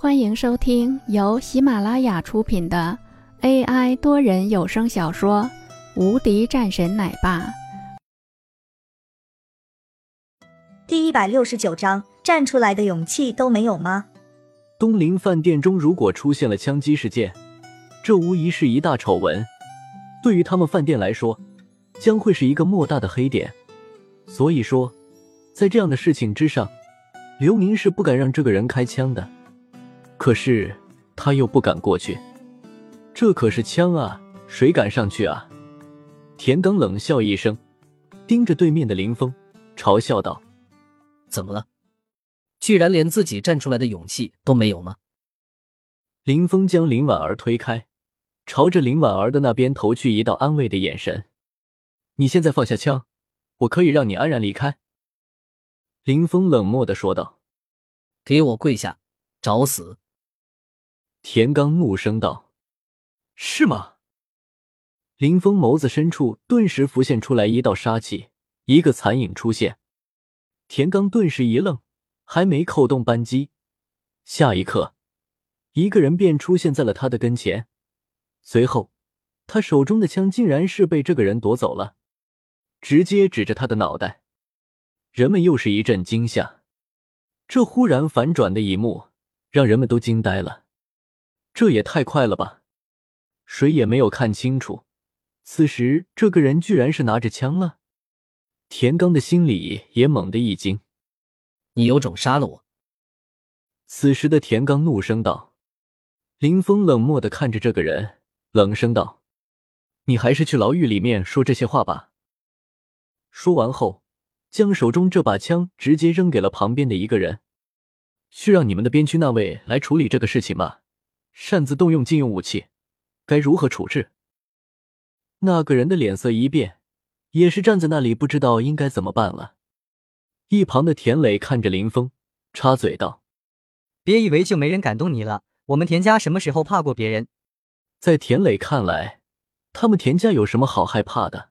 欢迎收听由喜马拉雅出品的 AI 多人有声小说《无敌战神奶爸》第一百六十九章：站出来的勇气都没有吗？东林饭店中如果出现了枪击事件，这无疑是一大丑闻，对于他们饭店来说，将会是一个莫大的黑点。所以说，在这样的事情之上，刘明是不敢让这个人开枪的。可是他又不敢过去，这可是枪啊，谁敢上去啊？田刚冷笑一声，盯着对面的林峰，嘲笑道：“怎么了？居然连自己站出来的勇气都没有吗？”林峰将林婉儿推开，朝着林婉儿的那边投去一道安慰的眼神：“你现在放下枪，我可以让你安然离开。”林峰冷漠的说道：“给我跪下，找死！”田刚怒声道：“是吗？”林峰眸子深处顿时浮现出来一道杀气，一个残影出现。田刚顿时一愣，还没扣动扳机，下一刻，一个人便出现在了他的跟前。随后，他手中的枪竟然是被这个人夺走了，直接指着他的脑袋。人们又是一阵惊吓，这忽然反转的一幕让人们都惊呆了。这也太快了吧！谁也没有看清楚，此时这个人居然是拿着枪了。田刚的心里也猛地一惊：“你有种杀了我！”此时的田刚怒声道。林峰冷漠的看着这个人，冷声道：“你还是去牢狱里面说这些话吧。”说完后，将手中这把枪直接扔给了旁边的一个人：“去让你们的边区那位来处理这个事情吧。”擅自动用禁用武器，该如何处置？那个人的脸色一变，也是站在那里，不知道应该怎么办了。一旁的田磊看着林峰，插嘴道：“别以为就没人敢动你了，我们田家什么时候怕过别人？”在田磊看来，他们田家有什么好害怕的？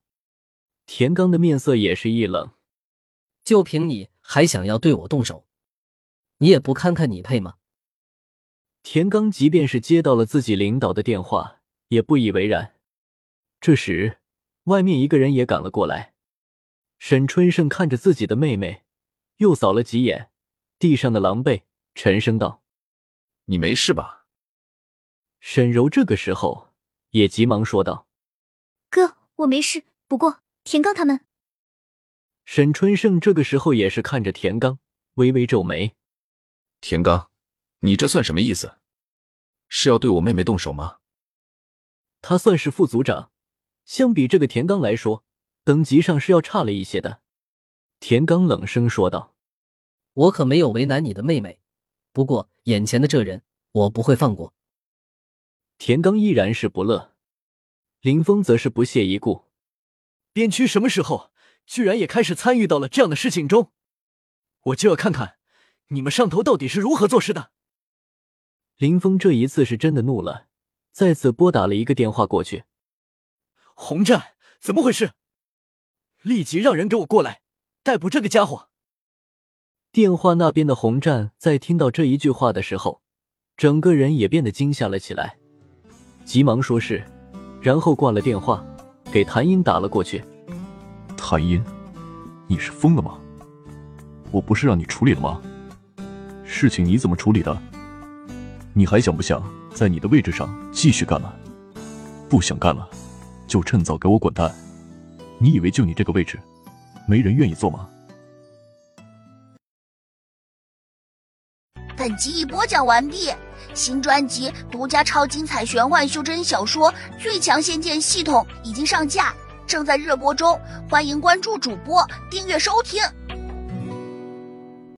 田刚的面色也是一冷：“就凭你还想要对我动手？你也不看看你配吗？”田刚即便是接到了自己领导的电话，也不以为然。这时，外面一个人也赶了过来。沈春盛看着自己的妹妹，又扫了几眼地上的狼狈，沉声道：“你没事吧？”沈柔这个时候也急忙说道：“哥，我没事。不过田刚他们……”沈春盛这个时候也是看着田刚，微微皱眉：“田刚。”你这算什么意思？是要对我妹妹动手吗？他算是副组长，相比这个田刚来说，等级上是要差了一些的。田刚冷声说道：“我可没有为难你的妹妹，不过眼前的这人，我不会放过。”田刚依然是不乐，林峰则是不屑一顾：“边区什么时候居然也开始参与到了这样的事情中？我就要看看你们上头到底是如何做事的！”林峰这一次是真的怒了，再次拨打了一个电话过去。洪战，怎么回事？立即让人给我过来，逮捕这个家伙！电话那边的洪战在听到这一句话的时候，整个人也变得惊吓了起来，急忙说是，然后挂了电话，给谭英打了过去。谭英，你是疯了吗？我不是让你处理了吗？事情你怎么处理的？你还想不想在你的位置上继续干了？不想干了，就趁早给我滚蛋！你以为就你这个位置，没人愿意做吗？本集已播讲完毕，新专辑独家超精彩玄幻修真小说《最强仙剑系统》已经上架，正在热播中，欢迎关注主播，订阅收听。